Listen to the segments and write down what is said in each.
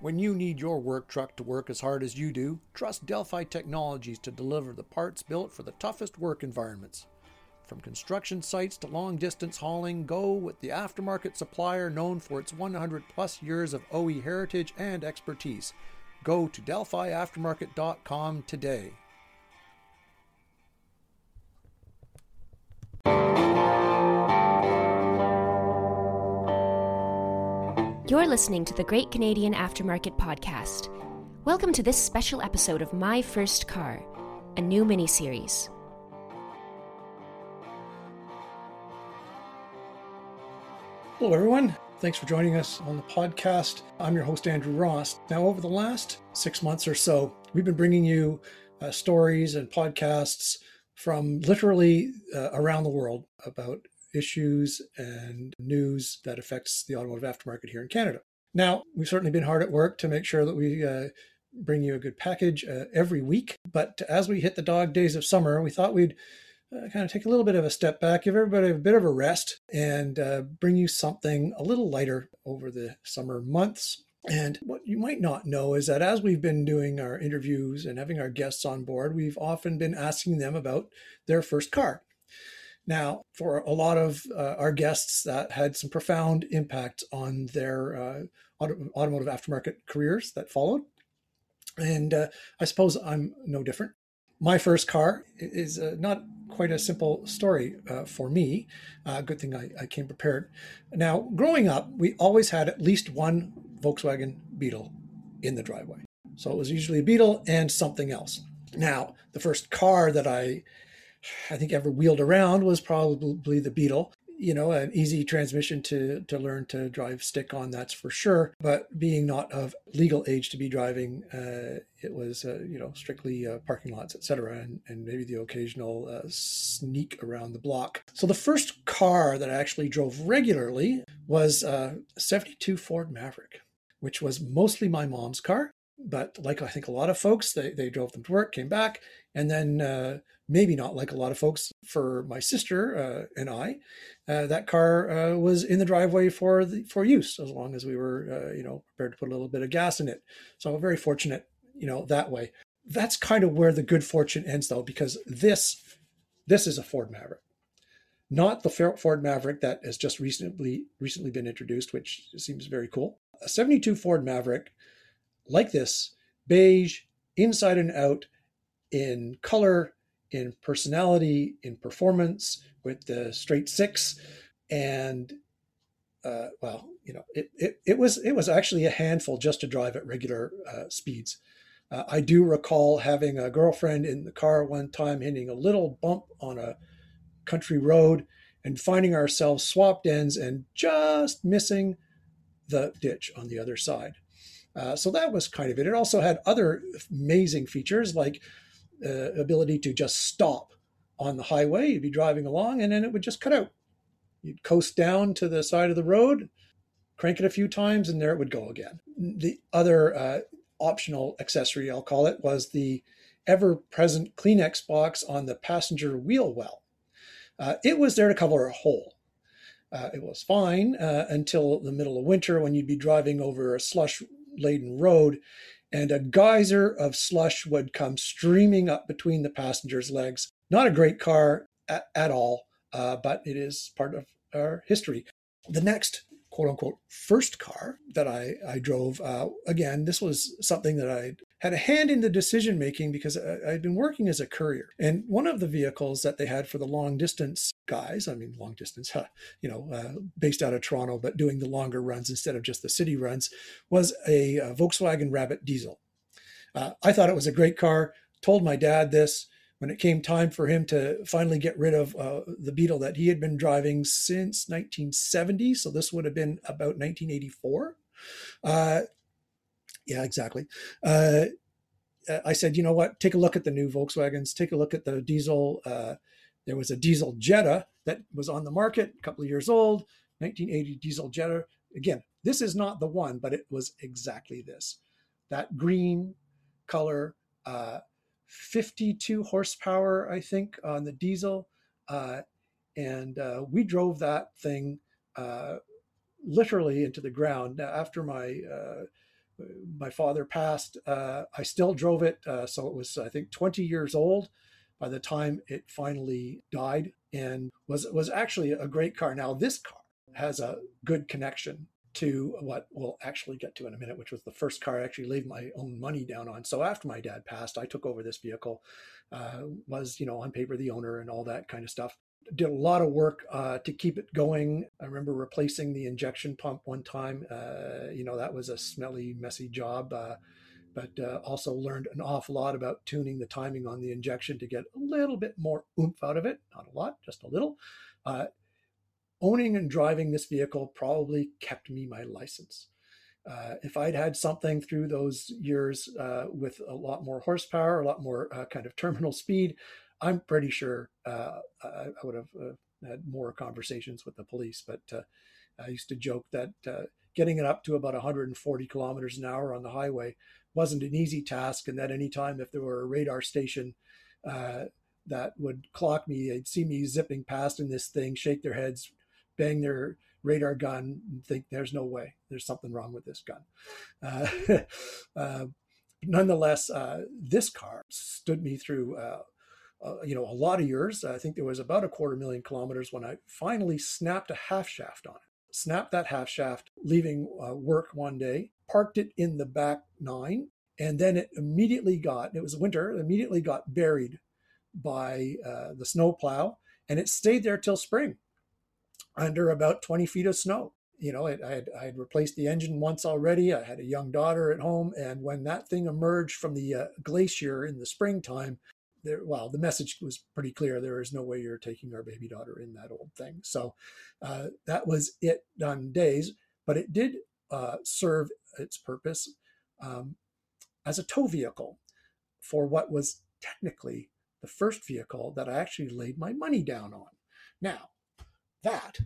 When you need your work truck to work as hard as you do, trust Delphi Technologies to deliver the parts built for the toughest work environments. From construction sites to long distance hauling, go with the aftermarket supplier known for its 100 plus years of OE heritage and expertise. Go to DelphiAftermarket.com today. You're listening to the Great Canadian Aftermarket Podcast. Welcome to this special episode of My First Car, a new mini series. Hello, everyone. Thanks for joining us on the podcast. I'm your host, Andrew Ross. Now, over the last six months or so, we've been bringing you uh, stories and podcasts from literally uh, around the world about issues and news that affects the automotive aftermarket here in Canada. Now, we've certainly been hard at work to make sure that we uh, bring you a good package uh, every week. But as we hit the dog days of summer, we thought we'd uh, kind of take a little bit of a step back, give everybody a bit of a rest, and uh, bring you something a little lighter over the summer months. And what you might not know is that as we've been doing our interviews and having our guests on board, we've often been asking them about their first car. Now, for a lot of uh, our guests, that had some profound impact on their uh, auto- automotive aftermarket careers that followed. And uh, I suppose I'm no different. My first car is uh, not quite a simple story uh, for me. Uh, good thing I, I came prepared. Now, growing up, we always had at least one Volkswagen Beetle in the driveway. So it was usually a Beetle and something else. Now, the first car that I I think ever wheeled around was probably the Beetle. You know, an easy transmission to to learn to drive stick on, that's for sure. But being not of legal age to be driving, uh, it was uh, you know strictly uh, parking lots, etc., and and maybe the occasional uh, sneak around the block. So the first car that I actually drove regularly was uh, a '72 Ford Maverick, which was mostly my mom's car but like I think a lot of folks, they, they drove them to work, came back, and then uh, maybe not like a lot of folks for my sister uh, and I, uh, that car uh, was in the driveway for the, for use as long as we were uh, you know prepared to put a little bit of gas in it. So very fortunate, you know, that way. That's kind of where the good fortune ends though, because this this is a Ford Maverick, not the Ford Maverick that has just recently recently been introduced, which seems very cool. A 72 Ford Maverick like this, beige, inside and out, in color, in personality, in performance, with the straight six, and uh, well, you know, it, it it was it was actually a handful just to drive at regular uh, speeds. Uh, I do recall having a girlfriend in the car one time hitting a little bump on a country road and finding ourselves swapped ends and just missing the ditch on the other side. Uh, so that was kind of it. It also had other amazing features like uh, ability to just stop on the highway. You'd be driving along and then it would just cut out. You'd coast down to the side of the road, crank it a few times, and there it would go again. The other uh, optional accessory, I'll call it, was the ever present Kleenex box on the passenger wheel well. Uh, it was there to cover a hole. Uh, it was fine uh, until the middle of winter when you'd be driving over a slush laden road, and a geyser of slush would come streaming up between the passenger's legs. Not a great car at, at all, uh, but it is part of our history. The next quote unquote first car that I, I drove, uh, again, this was something that I had a hand in the decision making because I, had been working as a courier. And one of the vehicles that they had for the long distance guys, I mean, long distance, you know, uh, based out of Toronto, but doing the longer runs instead of just the city runs, was a, a Volkswagen Rabbit diesel. Uh, I thought it was a great car, told my dad this when it came time for him to finally get rid of uh, the Beetle that he had been driving since 1970. So this would have been about 1984. Uh, yeah, exactly. Uh, I said, you know what? Take a look at the new Volkswagens. Take a look at the diesel. Uh, there was a diesel Jetta that was on the market, a couple of years old, 1980 diesel Jetta. Again, this is not the one, but it was exactly this. That green color, uh, 52 horsepower, I think, on the diesel. Uh, and uh, we drove that thing uh, literally into the ground. Now, after my uh, my father passed, uh, I still drove it. Uh, so it was, I think, 20 years old by the time it finally died and was, was actually a great car. Now, this car has a good connection to what we'll actually get to in a minute, which was the first car I actually laid my own money down on. So after my dad passed, I took over this vehicle, uh, was, you know, on paper the owner and all that kind of stuff. Did a lot of work uh, to keep it going. I remember replacing the injection pump one time. Uh, you know, that was a smelly, messy job. Uh, but uh, also learned an awful lot about tuning the timing on the injection to get a little bit more oomph out of it. Not a lot, just a little. Uh, owning and driving this vehicle probably kept me my license. Uh, if I'd had something through those years uh, with a lot more horsepower, a lot more uh, kind of terminal speed, I'm pretty sure uh, I, I, would have uh, had more conversations with the police. But uh, I used to joke that getting it up to about 140 kilometers an hour on the highway wasn't an easy task, and that anytime if there were a radar station that would clock me, they'd see me zipping past in this thing, shake their heads, bang their radar gun and think there's no way. There's something wrong with this gun. Uh, uh, nonetheless uh, this car stood me through uh, uh, you know a lot of years. I think there was about a quarter million kilometers when i finally snapped a half shaft on it. Snapped that half shaft leaving uh, work one day parked it in the back nine and then it immediately got it was winter immediately got buried by the snow plow and it stayed there till spring under about 20 feet of snow. You know, I, had, I had replaced the engine once already. I had a young daughter at home. And when that thing emerged from the uh, glacier in the springtime, there, well, the message was pretty clear. There is no way you're taking our baby daughter in that old thing. So uh, that was it done days, but it did uh, serve its purpose um, as a tow vehicle for what was technically the first vehicle that I actually laid my money down on. Now, that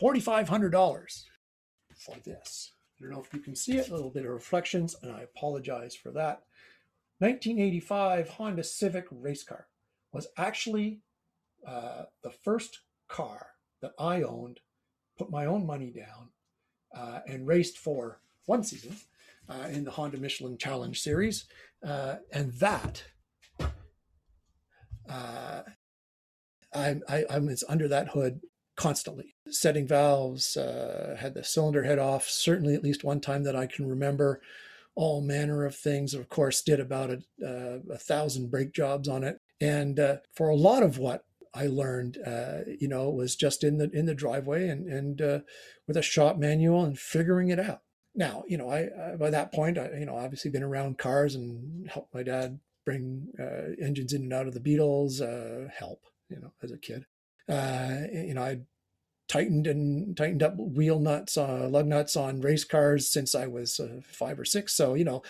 $4,500 for this. I don't know if you can see it, a little bit of reflections, and I apologize for that. 1985 Honda Civic race car was actually uh, the first car that I owned, put my own money down, uh, and raced for one season uh, in the Honda Michelin Challenge Series. Uh, and that uh, I'm, I, I was under that hood constantly. Setting valves, uh, had the cylinder head off, certainly at least one time that I can remember. All manner of things. Of course, did about a, uh, a thousand brake jobs on it. And uh, for a lot of what I learned, uh, you know, was just in the in the driveway and and uh, with a shop manual and figuring it out. Now, you know, I, I by that point, I you know, obviously been around cars and helped my dad bring uh, engines in and out of the Beetles, uh, help you know, as a kid. Uh, you know, I tightened and tightened up wheel nuts, uh, lug nuts on race cars since I was uh, five or six. So, you know,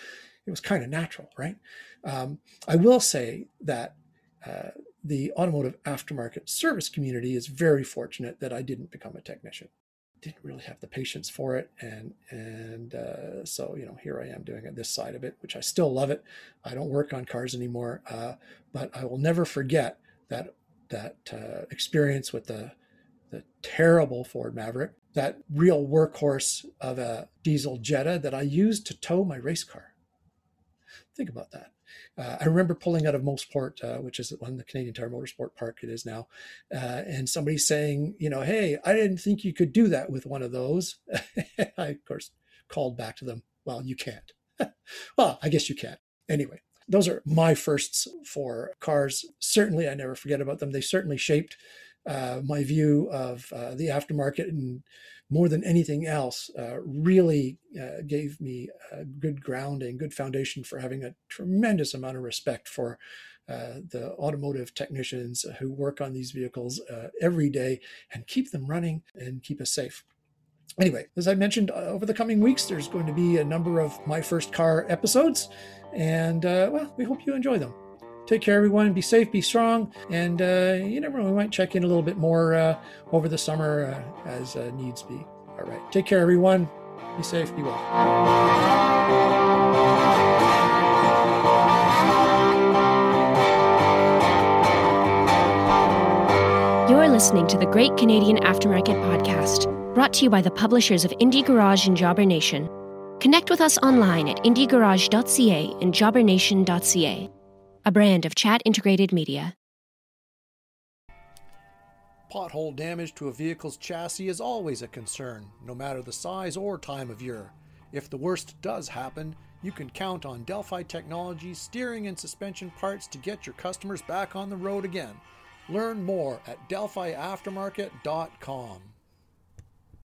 it was kind of natural, right? Um, I will say that uh, the automotive aftermarket service community is very fortunate that I didn't become a technician. Didn't really have the patience for it, and and uh, so you know here I am doing it this side of it, which I still love it. I don't work on cars anymore, uh, but I will never forget that that uh, experience with the the terrible Ford Maverick, that real workhorse of a diesel Jetta that I used to tow my race car. Think about that. Uh, I remember pulling out of Mosport, uh, which is on the Canadian Tire Motorsport Park, it is now, uh, and somebody saying, you know, hey, I didn't think you could do that with one of those. I, of course, called back to them, well, you can't. well, I guess you can't. Anyway, those are my firsts for cars. Certainly, I never forget about them. They certainly shaped uh, my view of uh, the aftermarket and more than anything else, uh, really uh, gave me a good grounding, good foundation for having a tremendous amount of respect for uh, the automotive technicians who work on these vehicles uh, every day and keep them running and keep us safe anyway, as I mentioned, uh, over the coming weeks, there's going to be a number of My First Car episodes. And uh, well, we hope you enjoy them. Take care, everyone. Be safe, be strong, and uh, you never know, we might check in a little bit more uh, over the summer uh, as uh, needs be. All right. Take care, everyone. Be safe, be well. You're listening to the Great Canadian Aftermarket Podcast, brought to you by the publishers of Indie Garage and Jobber Nation. Connect with us online at indiegarage.ca and jobbernation.ca, a brand of chat integrated media. Pothole damage to a vehicle's chassis is always a concern, no matter the size or time of year. If the worst does happen, you can count on Delphi Technologies steering and suspension parts to get your customers back on the road again. Learn more at delphiaftermarket.com.